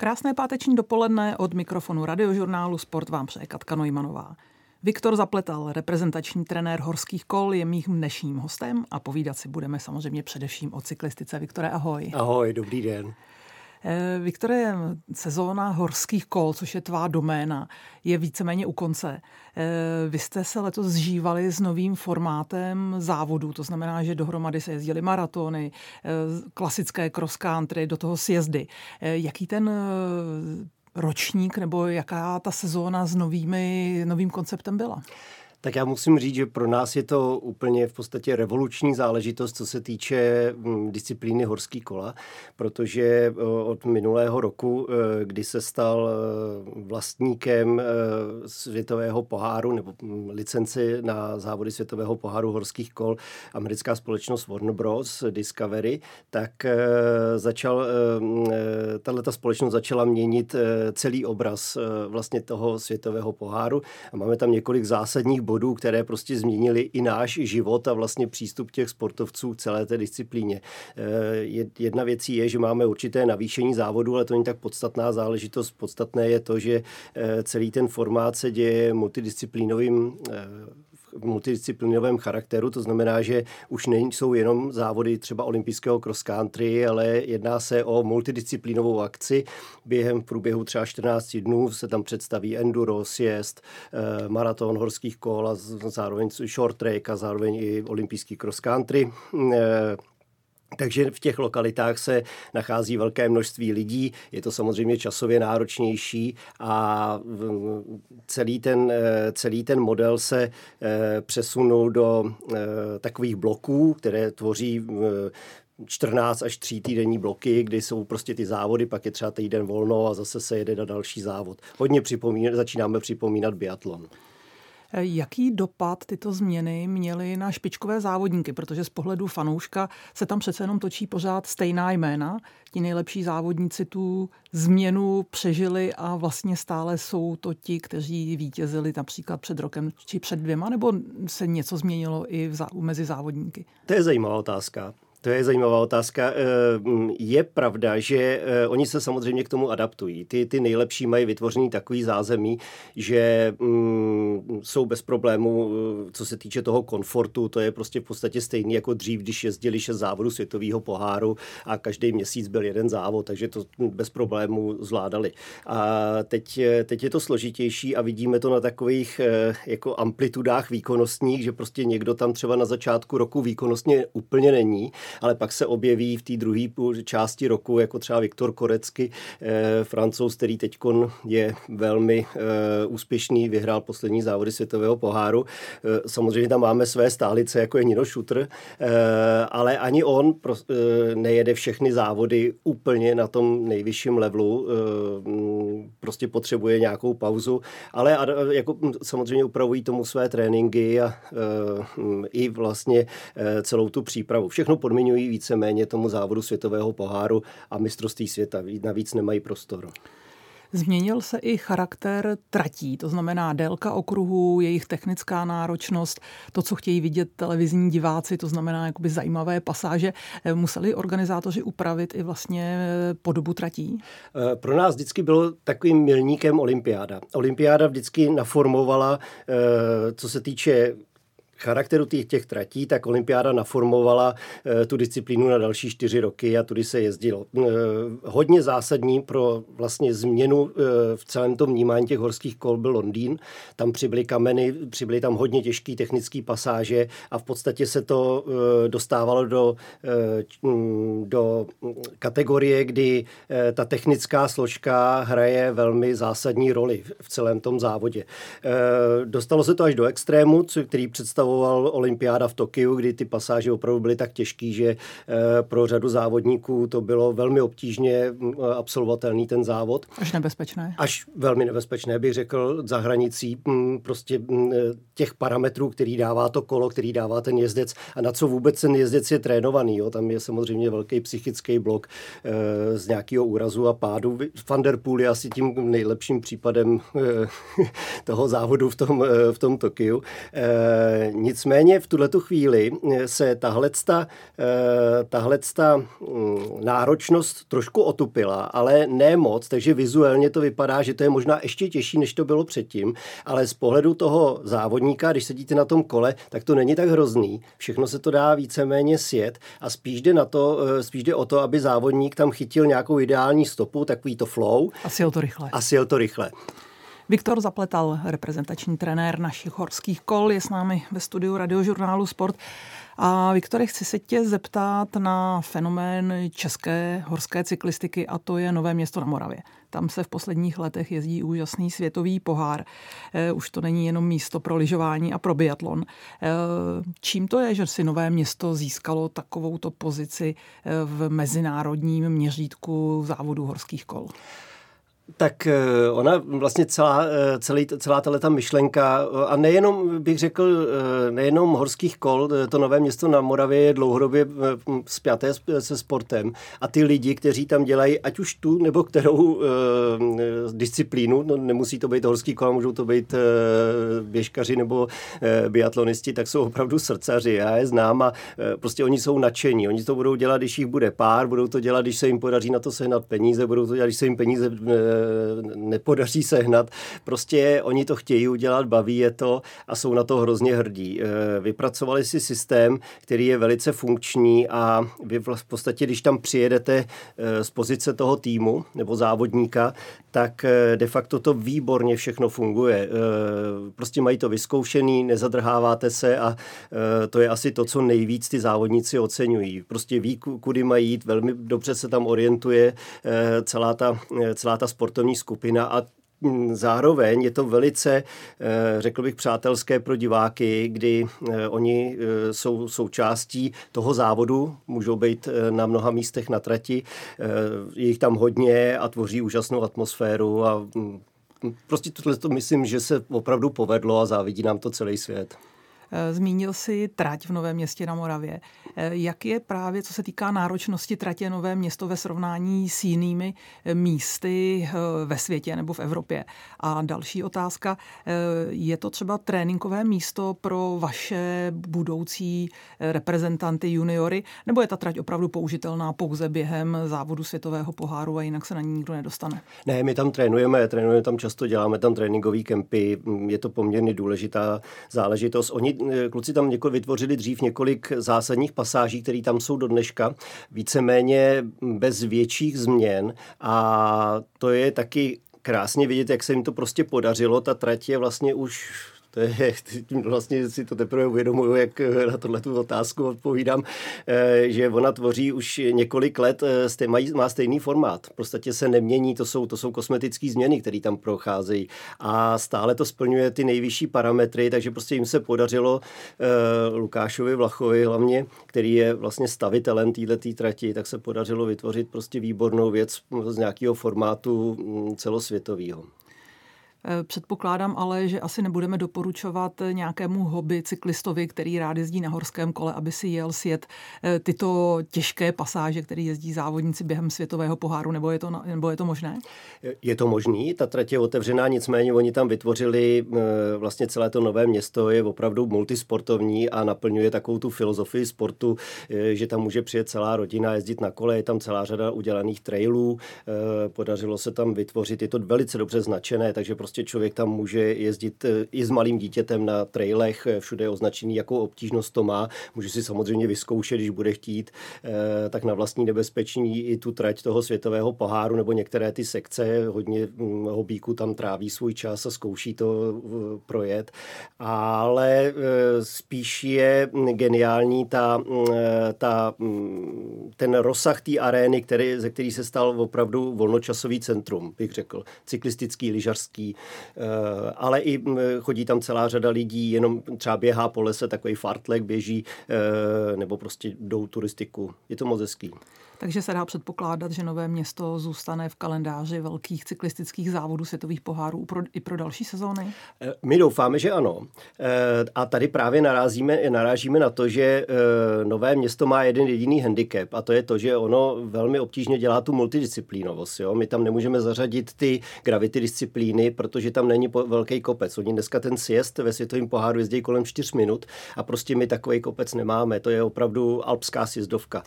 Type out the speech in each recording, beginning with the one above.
Krásné páteční dopoledne od mikrofonu radiožurnálu Sport vám přeje Katka Nojmanová. Viktor Zapletal, reprezentační trenér horských kol, je mým dnešním hostem a povídat si budeme samozřejmě především o cyklistice. Viktore, ahoj. Ahoj, dobrý den. Eh, Viktore, sezóna horských kol, což je tvá doména, je víceméně u konce. Eh, vy jste se letos zžívali s novým formátem závodu, to znamená, že dohromady se jezdili maratony, eh, klasické cross country, do toho sjezdy. Jaký ten ročník nebo jaká ta sezóna s novými, novým konceptem byla? Tak já musím říct, že pro nás je to úplně v podstatě revoluční záležitost, co se týče mm, disciplíny horský kola, protože eh, od minulého roku, eh, kdy se stal eh, vlastníkem světového poháru nebo mm, licenci na závody světového poháru horských kol americká společnost Warner Bros. Discovery, tak začal, tato společnost začala měnit celý obraz vlastně toho světového poháru a máme tam několik zásadních bodů, které prostě změnily i náš život a vlastně přístup těch sportovců k celé té disciplíně. Eh, jedna věcí je, že máme určité navýšení závodu, ale to není tak podstatná záležitost. Podstatné je to, že eh, celý ten formát se děje multidisciplínovým eh, multidisciplinovém charakteru, to znamená, že už nejsou jenom závody třeba olympijského cross country, ale jedná se o multidisciplinovou akci. Během v průběhu třeba 14 dnů se tam představí enduro, sjezd, eh, maraton horských kol a zároveň short track a zároveň i olympijský cross country. Takže v těch lokalitách se nachází velké množství lidí, je to samozřejmě časově náročnější a celý ten, eh, celý ten model se eh, přesunul do eh, takových bloků, které tvoří 14 až 3 týdenní bloky, kdy jsou prostě ty závody, pak je třeba týden volno a zase se jede na další závod. Hodně připomín, začínáme připomínat biatlon. Jaký dopad tyto změny měly na špičkové závodníky? Protože z pohledu fanouška se tam přece jenom točí pořád stejná jména. Ti nejlepší závodníci tu změnu přežili a vlastně stále jsou to ti, kteří vítězili například před rokem či před dvěma, nebo se něco změnilo i v zá, mezi závodníky? To je zajímavá otázka. To je zajímavá otázka. Eh, je pravda, že eh, oni se samozřejmě k tomu adaptují. Ty, ty nejlepší mají vytvořený takový zázemí, že mm, jsou bez problémů, eh, co se týče toho komfortu. To je prostě v podstatě stejný jako dřív, když jezdili šest závodů světového poháru a každý měsíc byl jeden závod, takže to bez problémů zvládali. A teď, teď je to složitější a vidíme to na takových jako amplitudách výkonnostních, že prostě někdo tam třeba na začátku roku výkonnostně úplně není ale pak se objeví v té druhé části roku, jako třeba Viktor Korecky, eh, francouz, který teď je velmi eh, úspěšný, vyhrál poslední závody světového poháru. Eh, samozřejmě tam máme své stálice, jako je Nino Šutr, ale ani on nejede všechny závody úplně na tom nejvyšším levelu, prostě potřebuje nějakou pauzu, ale jako samozřejmě upravují tomu své tréninky a i vlastně celou tu přípravu. Všechno podmiňují podmiňují víceméně tomu závodu světového poháru a mistrovství světa. Navíc nemají prostor. Změnil se i charakter tratí, to znamená délka okruhu, jejich technická náročnost, to, co chtějí vidět televizní diváci, to znamená jakoby zajímavé pasáže. Museli organizátoři upravit i vlastně podobu tratí? Eh, pro nás vždycky bylo takovým milníkem olympiáda. Olympiáda vždycky naformovala, eh, co se týče charakteru těch, těch tratí, tak olympiáda naformovala e, tu disciplínu na další čtyři roky a tudy se jezdilo. E, hodně zásadní pro vlastně změnu e, v celém tom vnímání těch horských kol byl Londýn. Tam přibyly kameny, přibyly tam hodně těžké technické pasáže a v podstatě se to dostávalo do, e, do kategorie, kdy ta technická složka hraje velmi zásadní roli v celém tom závodě. Dostalo se to až do extrému, který představoval představoval olympiáda v Tokiu, kdy ty pasáže opravdu byly tak těžké, že eh, pro řadu závodníků to bylo velmi obtížně mm, absolvovatelný ten závod. Až nebezpečné. Až velmi nebezpečné, bych řekl, za hranicí mm, prostě mm, těch parametrů, který dává to kolo, který dává ten jezdec a na co vůbec ten jezdec je trénovaný. Jo. Tam je samozřejmě velký psychický blok e, z nějakého úrazu a pádu. Van der Poel je asi tím nejlepším případem e, toho závodu v tom, e, v tom Tokiu. E, nicméně v tuhletu chvíli se tahlecta, tahlecta mm, náročnost trošku otupila, ale ne moc, takže vizuálně to vypadá, že to je možná ještě těžší, než to bylo předtím, ale z pohledu toho závodníka, když sedíte na tom kole, tak to není tak hrozný. Všechno se to dá víceméně sjet a spíš jde, na to, spíš jde o to, aby závodník tam chytil nějakou ideální stopu, takový to flow. A sjel to rychle. A sjel to rychle. Viktor Zapletal, reprezentační trenér našich horských kol, je s námi ve studiu radiožurnálu Sport. A Viktore, chci se tě zeptat na fenomén české horské cyklistiky a to je Nové město na Moravě. Tam se v posledních letech jezdí úžasný světový pohár. Eh, už to není jenom místo pro lyžování a pro biatlon. Eh, čím to je, že si Nové město získalo takovouto pozici eh, v mezinárodním měřítku závodu horských kol? Tak eh, ona vlastně celá, eh, celý, celá tato myšlenka, eh, a nejenom bych řekl, nejenom horských kol, to nové město na Moravě je dlouhodobě spjaté se sportem a ty lidi, kteří tam dělají, ať už tu nebo kterou disciplínu, no, nemusí to být horský kol, můžou to být běžkaři nebo biatlonisti, tak jsou opravdu srdcaři. Já je znám a prostě oni jsou nadšení. Oni to budou dělat, když jich bude pár, budou to dělat, když se jim podaří na to sehnat peníze, budou to dělat, když se jim peníze nepodaří sehnat. Prostě oni to chtějí udělat, baví je to a jsou na to hrozně hrdí. Eh, vypracovali si systém, který je velice funkční a vy v podstatě, když tam přijedete eh, z pozice toho týmu nebo závodníka, tak eh, de facto to výborně všechno funguje. Prostě mají to vyzkoušený, nezadrháváte se a to je asi to, co nejvíc ty závodníci oceňují. Prostě ví, kudy mají jít, velmi dobře se tam orientuje celá ta, celá ta sportovní skupina a mm, Zároveň je to velice, eh, řekl bych, přátelské pro diváky, kdy eh, oni eh, jsou součástí toho závodu, můžou být na mnoha místech na trati, je jich tam hodně a tvoří úžasnou atmosféru a mm, prostě tohle to myslím, že se opravdu povedlo a závidí nám to celý svět. Eh, zmínil si trať v Novém městě na Moravě. Eh, jak je právě, co se týká náročnosti tratě Nové město ve srovnání s jinými eh, místy ve světě nebo v Evropě? A další otázka, je to třeba tréninkové místo pro vaše budoucí reprezentanty juniory, nebo je ta trať opravdu použitelná pouze během závodu světového poháru a jinak se na ní nikdo nedostane? Ne, my tam trénujeme, trénujeme tam často, děláme tam tréninkové kempy, je to poměrně důležitá záležitost. Oni kluci tam několik, vytvořili dřív několik zásadních pasáží, které tam jsou do dneška, víceméně bez větších změn a to je taky krásně vidět, jak se jim to prostě podařilo. Ta trať je vlastně už to je, vlastně si to teprve uvědomuju, jak na tohle tu otázku odpovídám, eh, že ona tvoří už několik let, eh, má stejný formát. V podstatě se nemění, to jsou, to jsou kosmetické změny, které tam procházejí. A stále to splňuje ty nejvyšší parametry, takže prostě jim se podařilo eh, Lukášovi Vlachovi hlavně, který je vlastně stavitelem této trati, tak se podařilo vytvořit prostě výbornou věc z nějakého formátu mm, celosvětového. Eh, předpokládám ale, že asi nebudeme doporučovat nějakému hobby cyklistovi, který rád jezdí na horském kole, aby si jel sjet eh, tyto těžké pasáže, které jezdí závodníci během světového poháru, nebo je to, nebo je to možné? Je to možný, ta trať je otevřená, nicméně oni tam vytvořili eh, vlastně celé to nové město, je opravdu multisportovní a naplňuje takovou tu filozofii sportu, že tam může přijet celá rodina, jezdit na kole, je tam celá řada udělaných trailů, podařilo se tam vytvořit, je to velice dobře značené, takže prostě prostě člověk tam může jezdit eh, i s malým dítětem na trailech, eh, všude je označený, jakou obtížnost to má. Může si samozřejmě vyzkoušet, když bude chtít, eh, tak na vlastní nebezpečí i tu trať toho světového poháru nebo některé ty sekce. Hodně hm, hobíků tam tráví svůj čas a zkouší to projet. Ale spíš je geniální ta, hm, ta, hm, ten rozsah té arény, který, ze který se stal opravdu volnočasový centrum, bych řekl. Cyklistický, lyžařský, ale i chodí tam celá řada lidí, jenom třeba běhá po lese, takový fartlek běží, eh, nebo prostě jdou turistiku. Je to moc hezký. Takže se dá předpokládat, že Nové město zůstane v kalendáři velkých cyklistických závodů světových pohárů i pro další sezóny? Eh, my doufáme, že ano. Eh, a tady právě narazíme, narážíme na to, že eh, Nové město má jeden jediný handicap a to je to, že ono velmi obtížně dělá tu multidisciplínovost. Jo? My tam nemůžeme zařadit ty gravity disciplíny, protože tam není velký kopec. Oni dneska ten siest ve světovém poháru jezdí kolem 4 minut a prostě my takový kopec nemáme. To je opravdu alpská sjezdovka,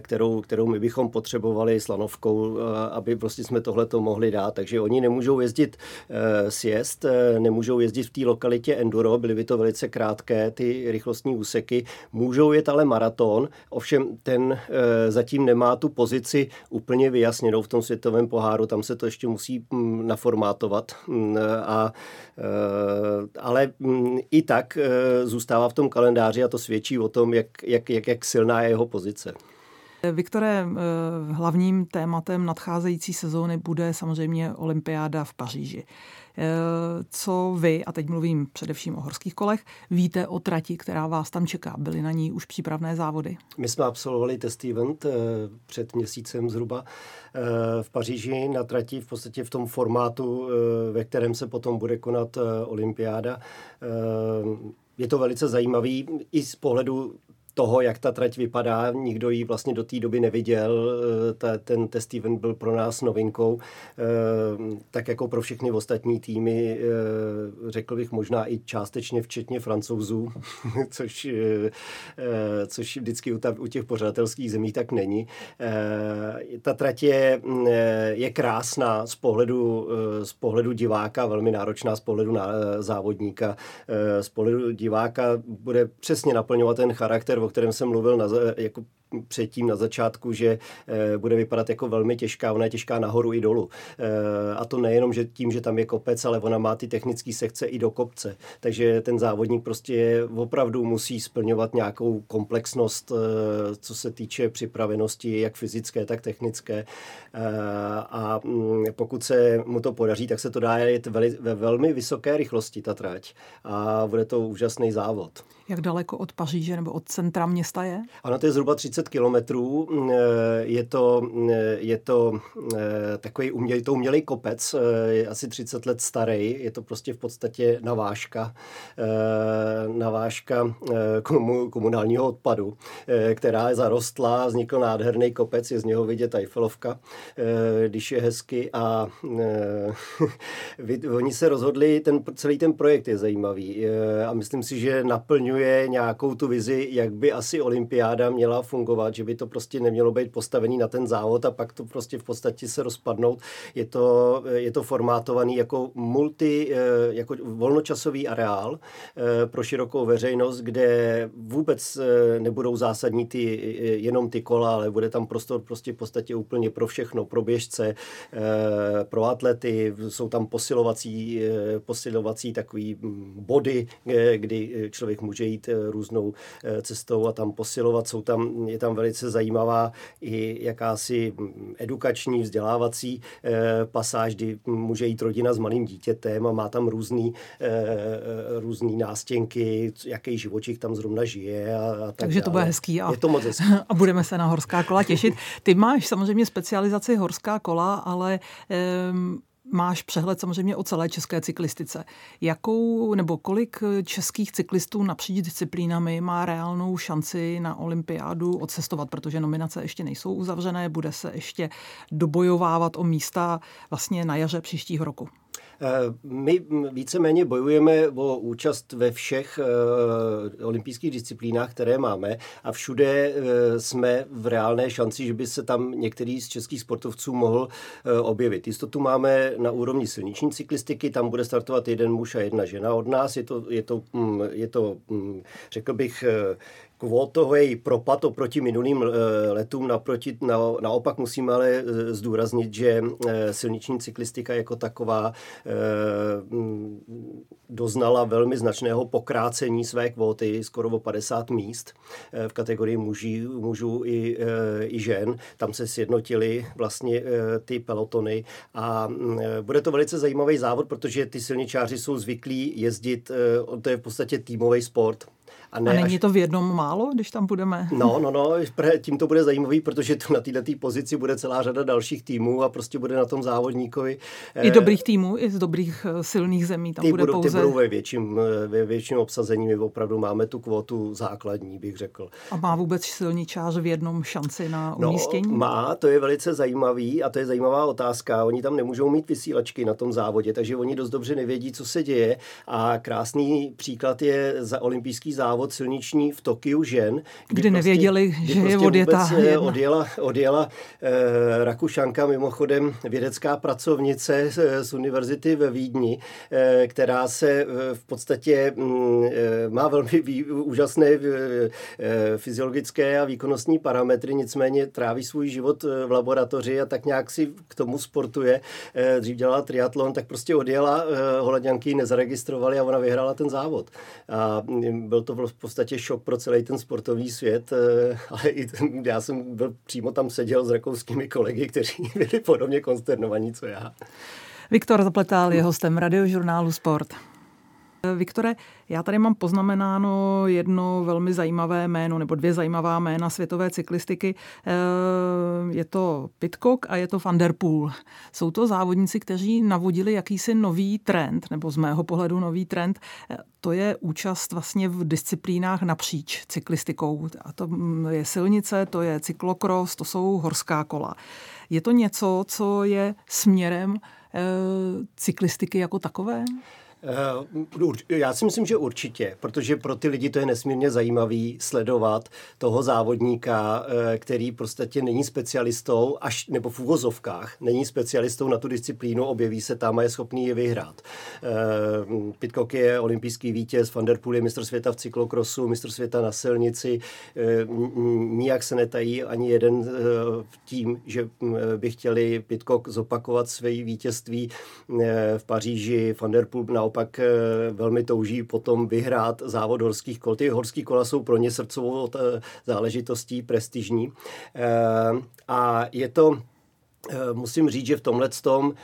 kterou my bychom potřebovali slanovkou, aby prostě jsme tohle to mohli dát. Takže oni nemůžou jezdit sjezd, nemůžou jezdit v té lokalitě enduro, byly by to velice krátké ty rychlostní úseky. Můžou jet ale maraton, ovšem ten zatím nemá tu pozici úplně vyjasněnou v tom světovém poháru, tam se to ještě musí mm, naformátovat. Mm, a, ale mm, i tak zůstává v tom kalendáři a to svědčí o tom, jak, jak, jak, jak silná je jeho pozice. Viktore, hlavním tématem nadcházející sezóny bude samozřejmě olympiáda v Paříži. Eh, co vy, a teď mluvím především o horských kolech, víte o trati, která vás tam čeká? Byly na ní už přípravné závody? My jsme absolvovali test event eh, před měsícem zhruba eh, v Paříži na trati v podstatě v tom formátu, ve kterém se potom bude konat olympiáda. Je to velice zajímavý i z pohledu toho, jak ta trať vypadá. Nikdo ji vlastně do té doby neviděl. Eh, ta, ten test event byl pro nás novinkou, eh, tak jako pro všechny ostatní týmy, eh, řekl bych možná i částečně včetně francouzů, což, což vždycky u těch pořadatelských zemí tak není. Ta trať je, je krásná z pohledu, z pohledu diváka, velmi náročná z pohledu na závodníka. Z pohledu diváka bude přesně naplňovat ten charakter o kterém jsem mluvil na, jako předtím na začátku, že e, bude vypadat jako velmi těžká, ona je těžká nahoru i dolů. E, a to nejenom že tím, že tam je kopec, ale ona má ty technické sekce i do kopce. Takže ten závodník prostě opravdu musí splňovat nějakou komplexnost, e, co se týče připravenosti, jak fyzické, tak technické. A m, pokud se mu to podaří, tak se to dá jet ve velmi vysoké rychlosti, ta trať. A bude to úžasný závod. Jak daleko od Paříže nebo od centra města je? Ano, to je zhruba 30 kilometrů. Eh, je to, je to eh, takový umělý, to umělý kopec, eh, je asi 30 let starý. Je to prostě v podstatě navážka, navážka komunálního odpadu, která je zarostlá, vznikl nádherný kopec, je z něho vidět Eiffelovka, když je hezky a oni se rozhodli, ten, celý ten projekt je zajímavý a myslím si, že naplňuje nějakou tu vizi, jak by asi olympiáda měla fungovat, že by to prostě nemělo být postavený na ten závod a pak to prostě v podstatě se rozpadnout. Je to, je to formátovaný jako multi, eh, jako volnočasový areál eh, pro širokou veřejnost, kde vůbec eh, nebudou zásadní ty, jenom ty kola, ale bude tam prostor prostě v podstatě úplně pro všechno, pro běžce, pro atlety, jsou tam posilovací, posilovací takový hm, body, kdy člověk může jít různou cestou a tam posilovat. Jsou tam, je tam velice zajímavá i jakási edukační, vzdělávací eh, pasáž, kdy může jít rodina s malým dítětem a má tam různý, eh, různý nástěnky, jaký živočich tam zrovna žije. A, a tak Takže to bude hezký. A, je to moc hezký. A budeme se na horská kola těšit. Ty máš samozřejmě specializaci horská kola, ale um, máš přehled samozřejmě o celé české cyklistice. Jakou nebo kolik českých cyklistů napříč disciplínami má reálnou šanci na olympiádu odcestovat, protože nominace ještě nejsou uzavřené, bude se ještě dobojovávat o místa vlastně na jaře příštího roku? Eh, my víceméně bojujeme o účast ve všech eh, olympijských disciplínách, které máme a všude eh, jsme v reálné šanci, že by se tam některý z českých sportovců mohl objevit. Jistotu máme na úrovni silniční cyklistiky, tam bude startovat jeden muž a jedna žena od nás. Je to, je to, mm, je to mm, řekl bych, kvótový propad oproti minulým eh, letům. Naproti, na, naopak musíme ale eh, zdůraznit, že eh, silniční cyklistika jako taková doznala velmi značného pokrácení své kvóty, skoro o 50 míst v kategorii muží, mužů i, i žen. Tam se sjednotily vlastně ty pelotony a bude to velice zajímavý závod, protože ty silničáři jsou zvyklí jezdit, to je v podstatě týmový sport, A, ne, a není až... to v jednom málo, když tam budeme? No, no, no, tím to bude zajímavý, protože tu na této pozici bude celá řada dalších týmů a prostě bude na tom závodníkovi. I dobrých týmů, i z dobrých eh, silných zemí. Tam ty bude budou, pouze... Ty budou ve větším, eh, ve větším obsazení, my opravdu máme tu kvotu základní, bych řekl. A má vůbec silný čář v jednom šanci na no, umístění? No, má, to je velice zajímavý a to je zajímavá otázka. Oni tam nemůžou mít vysílačky na tom závodě, takže oni dost dobře nevědí, co se děje a krásný příklad je za olympijský závod silniční v Tokiu žen. Kdy, kdy nevěděli, prostě, že kdy je odjetá. Eh, odjela, odjela eh, Rakušanka, mimochodem vědecká pracovnice z, z univerzity ve Vídni, eh, která se eh, v podstatě mm, eh, má velmi vý, úžasné eh, eh, fyziologické a výkonnostní parametry, nicméně tráví svůj život v laboratoři a tak nějak si k tomu sportuje. Eh, dřív dělala triatlon, tak prostě odjela, eh, Holanděnky nezaregistrovali a ona vyhrála ten závod. A mm, byl to v podstatě šok pro celý ten sportovní svět, eh, ale i ten, já jsem byl přímo tam seděl s rakouskými kolegy, kteří byli podobně konsternovaní, co já. Viktor Zapletal je hostem radiožurnálu Sport. Viktore, já tady mám poznamenáno jedno velmi zajímavé jméno, nebo dvě zajímavá jména světové cyklistiky. Eh, je to Pitcock a je to Van der Poel. Jsou to závodníci, kteří navodili jakýsi nový trend, nebo z mého pohledu nový trend. Eh, to je účast vlastně v disciplínách napříč cyklistikou. A to je silnice, to je cyklokros, to jsou horská kola. Je to něco, co je směrem eh, cyklistiky jako takové? Eh, já si myslím, že určitě, protože pro ty lidi to je nesmírně zajímavý sledovat toho závodníka, eh, který prostě není specialistou, až nebo v úvozovkách, není specialistou na tu disciplínu, objeví se tam a je schopný je vyhrát. Eh, Pitcock je olympijský vítěz, Van der Poel je mistr světa v cyklokrosu, mistr světa na silnici. Nijak se netají ani jeden tím, že by chtěli Pitcock zopakovat své vítězství v Paříži, Van der Poel naopak eh, velmi touží potom vyhrát závod horských kol. Ty horský kola jsou pro ně srdcovou eh, záležitostí, prestižní. Eh, a je to Musím říct, že v tomhle tom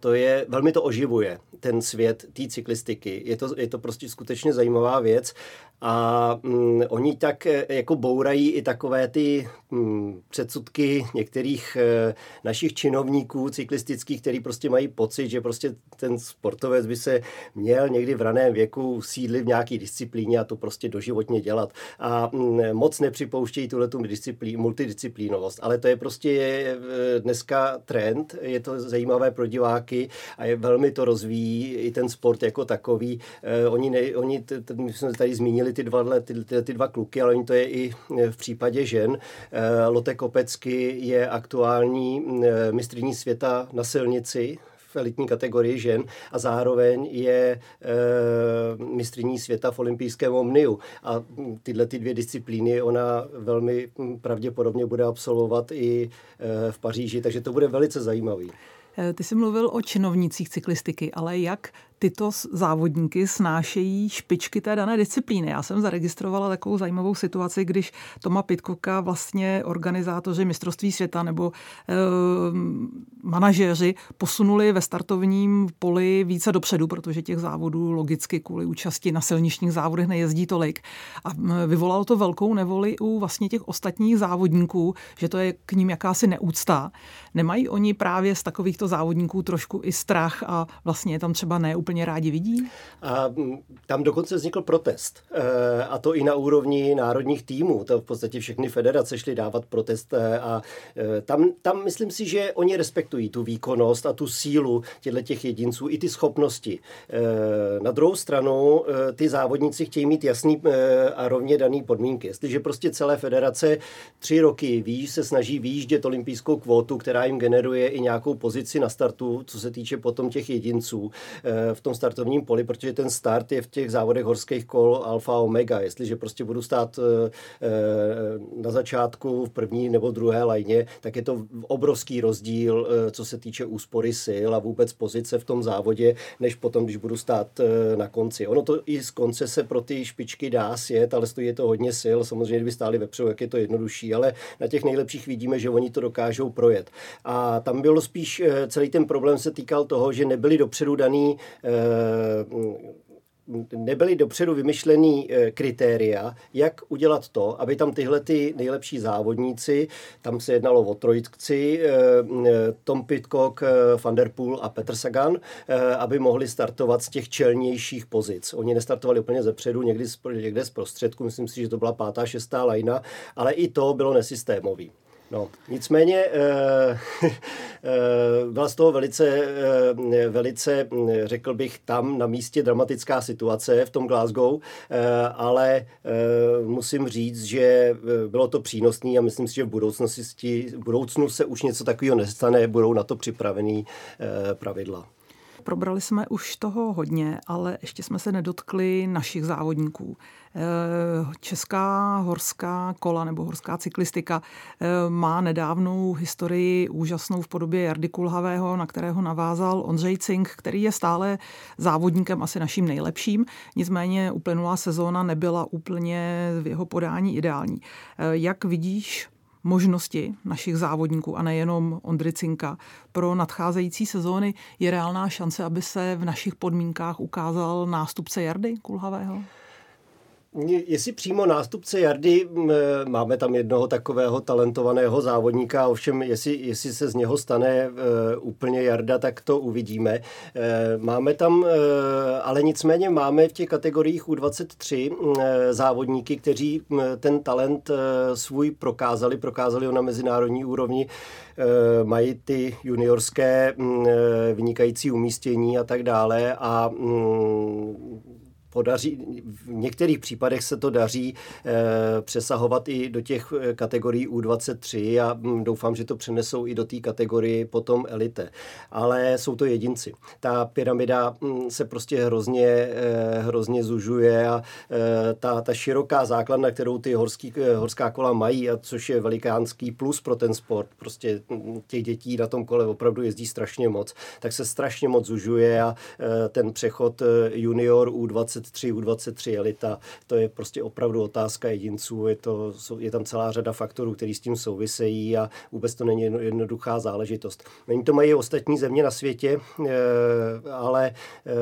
to je, velmi to oživuje, ten svět té cyklistiky. Je to, je to prostě skutečně zajímavá věc a mm, oni tak e, jako bourají i takové ty mm, předsudky některých e, našich činovníků cyklistických, který prostě mají pocit, že prostě ten sportovec by se měl někdy v raném věku sídlit v nějaký disciplíně a to prostě doživotně dělat. A mm, moc nepřipouštějí tuhle multidisciplínovost. Ale to je prostě je, dneska trend, je to zajímavé pro diváky a je velmi to rozvíjí i ten sport jako takový. E, oni, ne, oni t, t, my jsme tady zmínili ty dva, ty, ty, ty dva kluky, ale oni to je i e, v případě žen. E, Lotte Kopecky je aktuální e, mistrní světa na silnici elitní kategorii žen a zároveň je e, mistrní světa v olympijském omniu. A tyhle ty dvě disciplíny ona velmi pravděpodobně bude absolvovat i e, v Paříži, takže to bude velice zajímavý. Ty jsi mluvil o činovnících cyklistiky, ale jak tyto závodníky snášejí špičky té dané disciplíny. Já jsem zaregistrovala takovou zajímavou situaci, když Toma Pitkoka vlastně organizátoři mistrovství světa nebo e, manažéři posunuli ve startovním poli více dopředu, protože těch závodů logicky kvůli účasti na silničních závodech nejezdí tolik. A vyvolalo to velkou nevoli u vlastně těch ostatních závodníků, že to je k ním jakási neúcta. Nemají oni právě z takovýchto závodníků trošku i strach a vlastně je tam třeba ne úplně rádi vidí? A mm, tam dokonce vznikl protest. E, a to i na úrovni národních týmů. To v podstatě všechny federace šly dávat protest. E, a e, tam, tam myslím si, že oni respektují tu výkonnost a tu sílu těchto těch jedinců, i ty schopnosti. Na druhou stranu ty závodníci chtějí mít jasný a rovně daný podmínky. Jestliže prostě celé federace tři roky víš, se snaží výjíždět olympijskou kvótu, která jim generuje i nějakou pozici na startu, co se týče potom těch jedinců, v tom startovním poli, protože ten start je v těch závodech horských kol alfa omega. Jestliže prostě budu stát eh, eh, na začátku v první nebo druhé lajně, tak je to obrovský rozdíl, eh, co se týče úspory sil a vůbec pozice v tom závodě, než potom, když budu stát na konci. Ono to i z konce se pro ty špičky dá sjet, ale stojí to hodně sil. Samozřejmě, kdyby stáli vepředu, jak je to jednodušší, ale na těch nejlepších vidíme, že oni to dokážou projet. A tam bylo spíš celý ten problém se týkal toho, že nebyli dopředu daný nebyly dopředu vymyšlený kritéria, jak udělat to, aby tam tyhle ty nejlepší závodníci, tam se jednalo o trojci, Tom Pitcock, Van der Poel a Petr Sagan, aby mohli startovat z těch čelnějších pozic. Oni nestartovali úplně zepředu, někdy z, někde z prostředku, myslím si, že to byla pátá, šestá lajna, ale i to bylo nesystémový. No, nicméně eh, eh, byla z toho velice, eh, velice, řekl bych, tam na místě dramatická situace v tom Glasgow, ale musím říct, že bylo to přínosné a myslím si, že v budoucnosti, v budoucnu se už něco takového nestane, budou na to připravený pravidla. Probrali jsme už toho hodně, ale ještě jsme se nedotkli našich závodníků. Eh, česká horská kola nebo horská cyklistika eh, má nedávnou historii úžasnou v podobě Jardy Kulhavého, na kterého navázal Ondřej Cink, který je stále závodníkem asi naším nejlepším. Nicméně uplynulá sezóna nebyla úplně v jeho podání ideální. Eh, jak vidíš možnosti našich závodníků a nejenom Ondricinka pro nadcházející sezóny je reálná šance, aby se v našich podmínkách ukázal nástupce Jardy Kulhavého? Jestli přímo nástupce Jardy, máme tam jednoho takového talentovaného závodníka, ovšem jestli, jestli se z něho stane uh, úplně Jarda, tak to uvidíme. Uh, máme tam, uh, ale nicméně máme v těch kategoriích U23 uh, závodníky, kteří ten talent svůj prokázali, prokázali ho na mezinárodní úrovni, mají ty juniorské vynikající umístění a tak dále a podaří, v některých případech se to daří eh, přesahovat i do těch eh, kategorií U23 a hm, doufám, že to přenesou i do té kategorii potom elite. Ale jsou to jedinci. Ta pyramida hm, se prostě hrozně, eh, hrozně zužuje a ta, ta široká základna, kterou ty horský, horská kola mají, a což je velikánský plus pro ten sport, prostě hm, těch dětí na tom kole opravdu jezdí strašně moc, tak se strašně moc zužuje a ten přechod junior U23 U23, U23 elita, to je prostě opravdu otázka jedinců, je, to, je tam celá řada faktorů, které s tím souvisejí a vůbec to není jednoduchá záležitost. Oni to mají ostatní země na světě, eh, ale eh,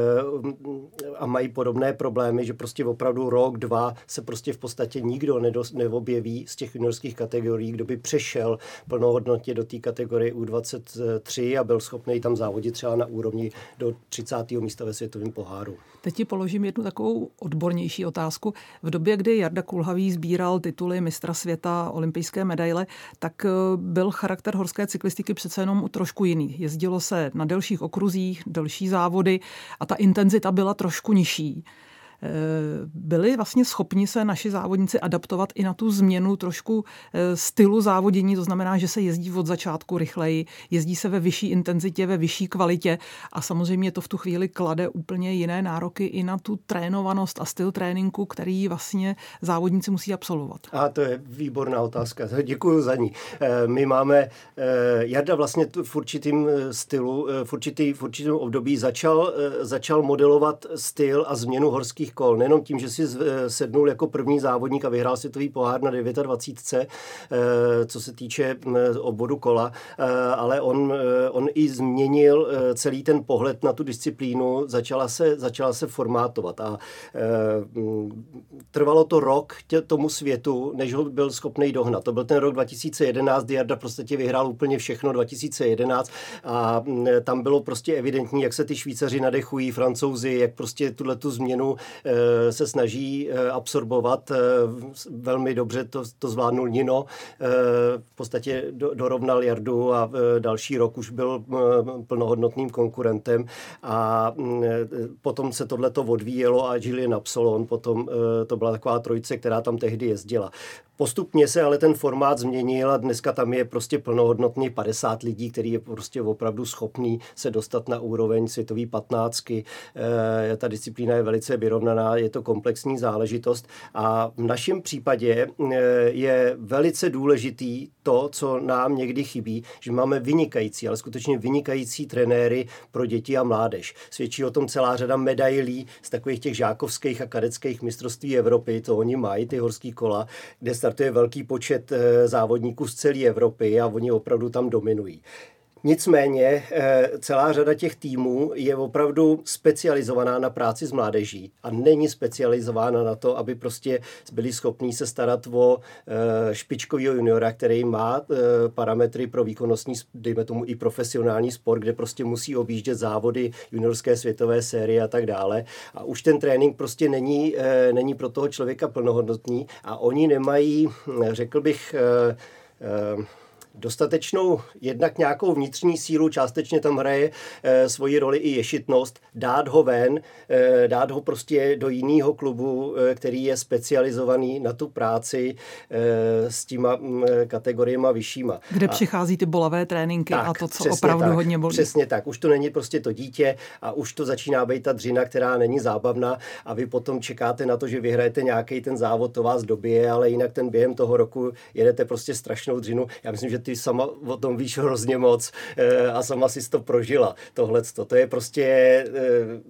a mají podobné problémy, že prostě opravdu rok, dva se prostě v podstatě nikdo neobjeví z těch juniorských kategorií, kdo by přešel plnohodnotně do té kategorie U23 a byl schopný tam závodit třeba na úrovni do 30. místa ve světovém poháru. Teď ti položím jednu takovou odbornější otázku. V době, kdy Jarda Kulhavý sbíral tituly mistra světa, olympijské medaile, tak eh, byl charakter horské cyklistiky přece jenom trošku jiný. Jezdilo se na delších okruzích, delší závody a ta intenzita byla trošku nižší. Eh, byli vlastně schopni se naši závodníci adaptovat i na tu změnu trošku eh, stylu závodění, to znamená, že se jezdí od začátku rychleji, jezdí se ve vyšší intenzitě, ve vyšší kvalitě a samozřejmě to v tu chvíli klade úplně jiné nároky i na tu trénovanost a styl tréninku, který vlastně závodníci musí absolvovat. A to je výborná otázka, děkuji za ní. Eh, my máme, Jarda vlastně v určitým stylu, v, určitý, v určitém období začal, začal modelovat styl a změnu horských světových kol. Nejenom tím, že si eh, sednul jako první závodník a vyhrál světový pohár na 29, eh, co se týče obvodu kola, eh, ale on, on i změnil celý ten pohled na tu disciplínu, začala se, začala se formátovat a trvalo to rok tě, tomu světu, než ho byl schopný dohnat. To byl ten rok 2011, kdy Jarda prostě vyhrál úplně všechno 2011 a tam bylo prostě evidentní, jak se ty Švýcaři nadechují, Francouzi, jak prostě tuhle tu změnu se snaží eh, absorbovat. Eh, velmi dobře to, to zvládnul Nino. V podstatě dorovnal Jardu a další rok už byl plnohodnotným konkurentem a mm, potom se tohleto odvíjelo a Julian Absolon potom to byla taková trojice, která tam tehdy jezdila. Postupně se ale ten formát změnil a dneska tam je prostě plnohodnotně 50 lidí, který je prostě opravdu schopný se dostat na úroveň světový patnáctky. E, ta disciplína je velice vyrovnaná, je to komplexní záležitost a v našem případě e, je velice důležitý to, co nám někdy chybí, že máme vynikající, ale skutečně vynikající trenéry pro děti a mládež. Svědčí o tom celá řada medailí z takových těch žákovských a kadeckých mistrovství Evropy, to oni mají, ty horský kola, kde startuje velký počet eh, závodníků z celé Evropy a oni opravdu tam dominují. Nicméně eh, celá řada těch týmů je opravdu specializovaná na práci s mládeží a není specializována na to, aby prostě byli schopní se starat o eh, špičkového juniora, který má eh, parametry pro výkonnostní, dejme tomu i profesionální sport, kde prostě musí objíždět závody juniorské světové série a tak dále. A už ten trénink prostě není, není pro toho člověka plnohodnotný a oni nemají, řekl bych, dostatečnou jednak nějakou vnitřní sílu, částečně tam hraje e, svoji roli i ješitnost, dát ho ven, e, dát ho prostě do jiného klubu, e, který je specializovaný na tu práci e, s těma m, kategoriemi vyššíma. Kde a, přichází ty bolavé tréninky tak, a to, co opravdu tak, hodně bolí. Přesně tak, už to není prostě to dítě a už to začíná být ta dřina, která není zábavná a vy potom čekáte na to, že vyhrajete nějaký ten závod, to vás dobije, ale jinak ten během toho roku jedete prostě strašnou dřinu. Já myslím, že ty sama o tom víš hrozně moc eh, a sama si to prožila. Tohle to je prostě eh,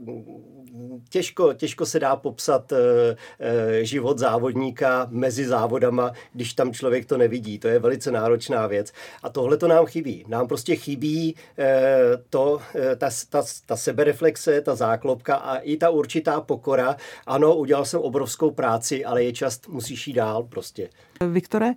těžko, těžko se dá popsat eh, život závodníka mezi závodama, když tam člověk to nevidí. To je velice náročná věc. A tohle to nám chybí. Nám prostě chybí to, ta, ta, ta sebereflexe, ta záklopka a i ta určitá pokora. Ano, udělal jsem obrovskou práci, ale je čas, musíš jít dál prostě. Viktore,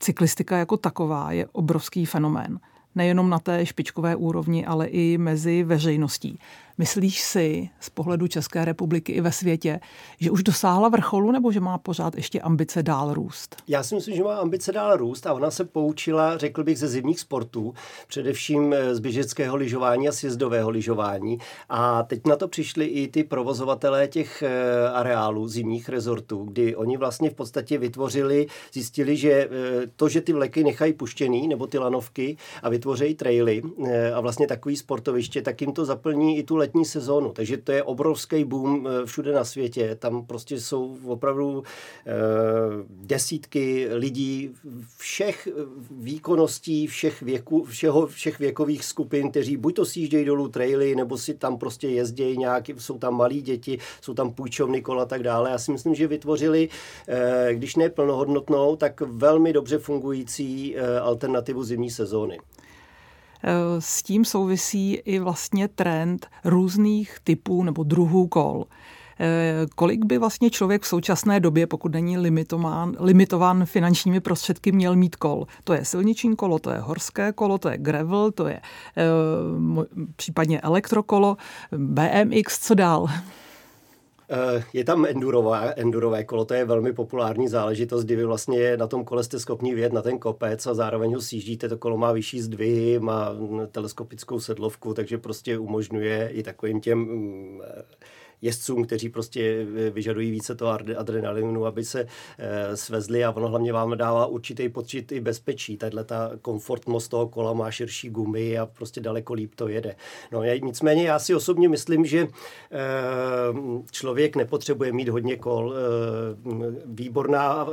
cyklistika jako taková je obrovský fenomén. Nejenom na té špičkové úrovni, ale i mezi veřejností. Myslíš si z pohledu České republiky i ve světě, že už dosáhla vrcholu nebo že má pořád ještě ambice dál růst? Já si myslím, že má ambice dál růst a ona se poučila, řekl bych, ze zimních sportů, především eh, z běžeckého lyžování a sjezdového lyžování. A teď na to přišli i ty provozovatelé těch eh, areálů, zimních rezortů, kdy oni vlastně v podstatě vytvořili, zjistili, že eh, to, že ty vleky nechají puštěný, nebo ty lanovky a vytvoří traily a vlastně takový sportoviště, tak jim to zaplní i tu letní sezónu. Takže to je obrovský boom eh, všude na světě. Tam prostě jsou opravdu eh, desítky lidí všech výkonností, všech, věku, všeho, všech věkových skupin, kteří buď to sjíždějí dolů traily, nebo si tam prostě jezdí nějaký, jsou tam malí děti, jsou tam půjčovny kola a tak dále. Já si myslím, že vytvořili, eh, když ne plnohodnotnou, tak velmi dobře fungující alternativu zimní sezóny. Eh, s tím souvisí i vlastně trend různých typů nebo druhů kol. Eh, kolik by vlastně člověk v současné době, pokud není limitován, limitován finančními prostředky, měl mít kol? To je silniční kolo, to je horské kolo, to je gravel, to je e, případně elektrokolo, BMX, co dál? Eh, je tam endurové, endurové kolo, to je velmi populární záležitost, kdy vy vlastně na tom kole jste schopni vyjet na ten kopec a zároveň ho sjíždíte. To kolo má vyšší zdvihy, má teleskopickou sedlovku, takže prostě umožňuje i takovým těm mm, jezdcům, kteří prostě vyžadují více toho adrenalinu, aby se e, svezli a ono hlavně vám dává určitý pocit i bezpečí. Tahle ta komfortnost toho kola má širší gumy a prostě daleko líp to jede. No nicméně já si osobně myslím, že e, člověk nepotřebuje mít hodně kol. Výborná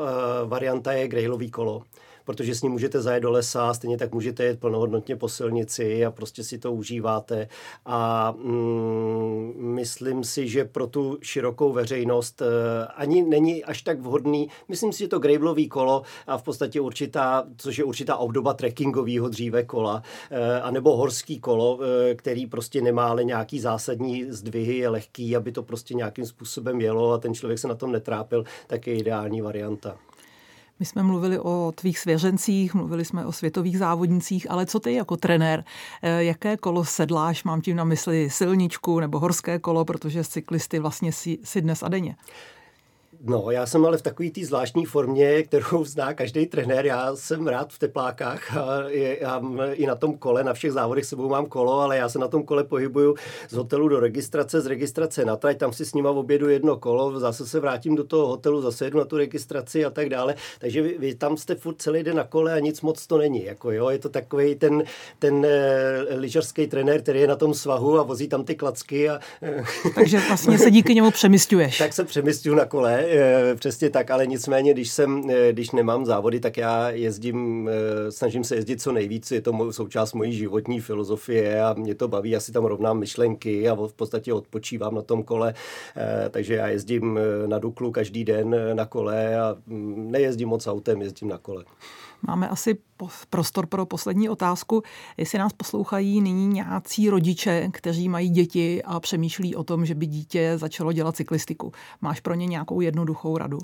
varianta je grailový kolo protože s ním můžete zajet do lesa, stejně tak můžete jet plnohodnotně po silnici a prostě si to užíváte. A mm, myslím si, že pro tu širokou veřejnost e, ani není až tak vhodný. Myslím si, že to gravelový kolo a v podstatě určitá, což je určitá obdoba trekkingového dříve kola, e, anebo horský kolo, e, který prostě nemá ale nějaký zásadní zdvihy, je lehký, aby to prostě nějakým způsobem jelo a ten člověk se na tom netrápil, tak je ideální varianta. My jsme mluvili o tvých svěřencích, mluvili jsme o světových závodnicích, ale co ty jako trenér? Eh, jaké kolo sedláš? Mám tím na mysli silničku nebo horské kolo, protože cyklisty vlastně si, si dnes a denně. No, já jsem ale v takové té zvláštní formě, kterou zná každý trenér. Já jsem rád v teplákách a já i na tom kole, na všech závodech sebou mám kolo, ale já se na tom kole pohybuju z hotelu do registrace, z registrace na trať, tam si s nima obědu jedno kolo, zase se vrátím do toho hotelu, zase jedu na tu registraci a tak dále. Takže vy, vy tam jste furt celý den na kole a nic moc to není. Jako jo, je to takový ten, ten e, lyžařský trenér, který je na tom svahu a vozí tam ty klacky. A, Takže vlastně se díky němu přemysťuješ. tak se přemysťuju na kole Eh, přesně tak, ale nicméně, když, jsem, eh, když nemám závody, tak já jezdím, eh, snažím se jezdit co nejvíc, je to součást mojí životní filozofie a mě to baví, já si tam rovnám myšlenky a v podstatě odpočívám na tom kole, takže já jezdím na Duklu každý den na kole a mm, nejezdím moc autem, jezdím na kole. Máme asi prostor pro poslední otázku. Jestli nás poslouchají nyní nějací rodiče, kteří mají děti a přemýšlí o tom, že by dítě začalo dělat cyklistiku. Máš pro ně nějakou jednoduchou radu?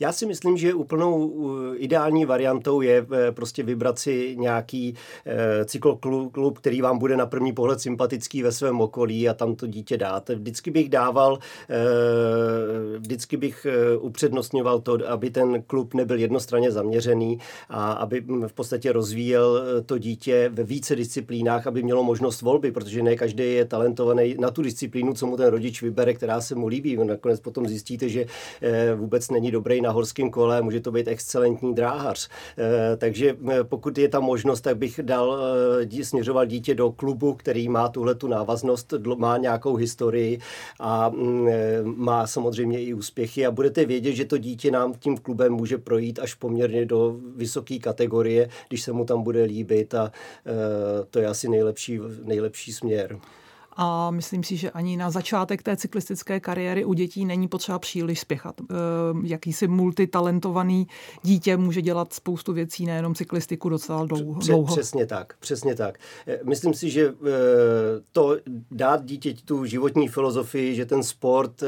Já si myslím, že úplnou ideální variantou je eh, prostě vybrat si nějaký eh, cykloklub, který vám bude na první pohled sympatický ve svém okolí a tam to dítě dát. Vždycky bych dával, eh, vždycky bych upřednostňoval to, aby ten klub nebyl jednostranně zaměřený a aby v podstatě rozvíjel to dítě ve více disciplínách, aby mělo možnost volby, protože ne každý je talentovaný na tu disciplínu, co mu ten rodič vybere, která se mu líbí. Nakonec potom zjistíte, že vůbec není dobrý na horském kole, může to být excelentní dráhař. Eh, takže eh, pokud je tam možnost, tak bych dal, eh, směřoval dítě do klubu, který má tuhle tu návaznost, má nějakou historii a mm, má samozřejmě i úspěchy a budete vědět, že to dítě nám tím klubem může projít až poměrně do vysoké kategorie, když se mu tam bude líbit a to je asi nejlepší, nejlepší směr a myslím si, že ani na začátek té cyklistické kariéry u dětí není potřeba příliš spěchat. Ehm, jakýsi multitalentovaný dítě může dělat spoustu věcí, nejenom cyklistiku docela dlouho. Přesně tak, přesně tak. E, myslím si, že e, to dát dítěti tu životní filozofii, že ten sport e,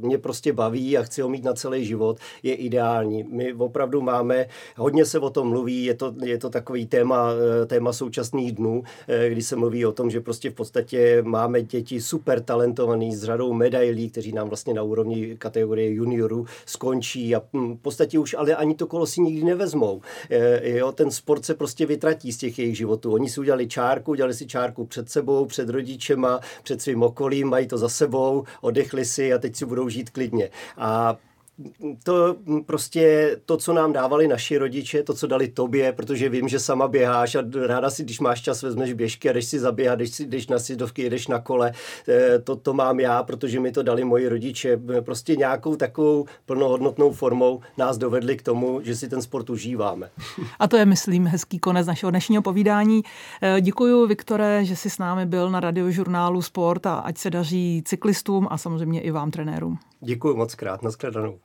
mě prostě baví a chci ho mít na celý život, je ideální. My opravdu máme, hodně se o tom mluví, je to, je to takový téma, téma současných dnů, kdy se mluví o tom, že prostě v podstatě má máme děti super talentovaný s řadou medailí, kteří nám vlastně na úrovni kategorie juniorů skončí a hm, v podstatě už ale ani to kolo si nikdy nevezmou. E, jo, ten sport se prostě vytratí z těch jejich životů. Oni si udělali čárku, udělali si čárku před sebou, před rodičema, před svým okolím, mají to za sebou, oddechli si a teď si budou žít klidně. A to prostě to, co nám dávali naši rodiče, to, co dali tobě, protože vím, že sama běháš a ráda si, když máš čas, vezmeš běžky a jdeš si zaběhat, jdeš, si, jdeš na sizdovky, jedeš na kole. Eh, to, to mám já, protože mi to dali moji rodiče. Prostě nějakou takovou plnohodnotnou formou nás dovedli k tomu, že si ten sport užíváme. A to je, myslím, hezký konec našeho dnešního povídání. Eh, Děkuji, Viktore, že jsi s námi byl na radiožurnálu Sport a ať se daří cyklistům a samozřejmě i vám, trenérům. Děkuji moc krát. Naschledanou.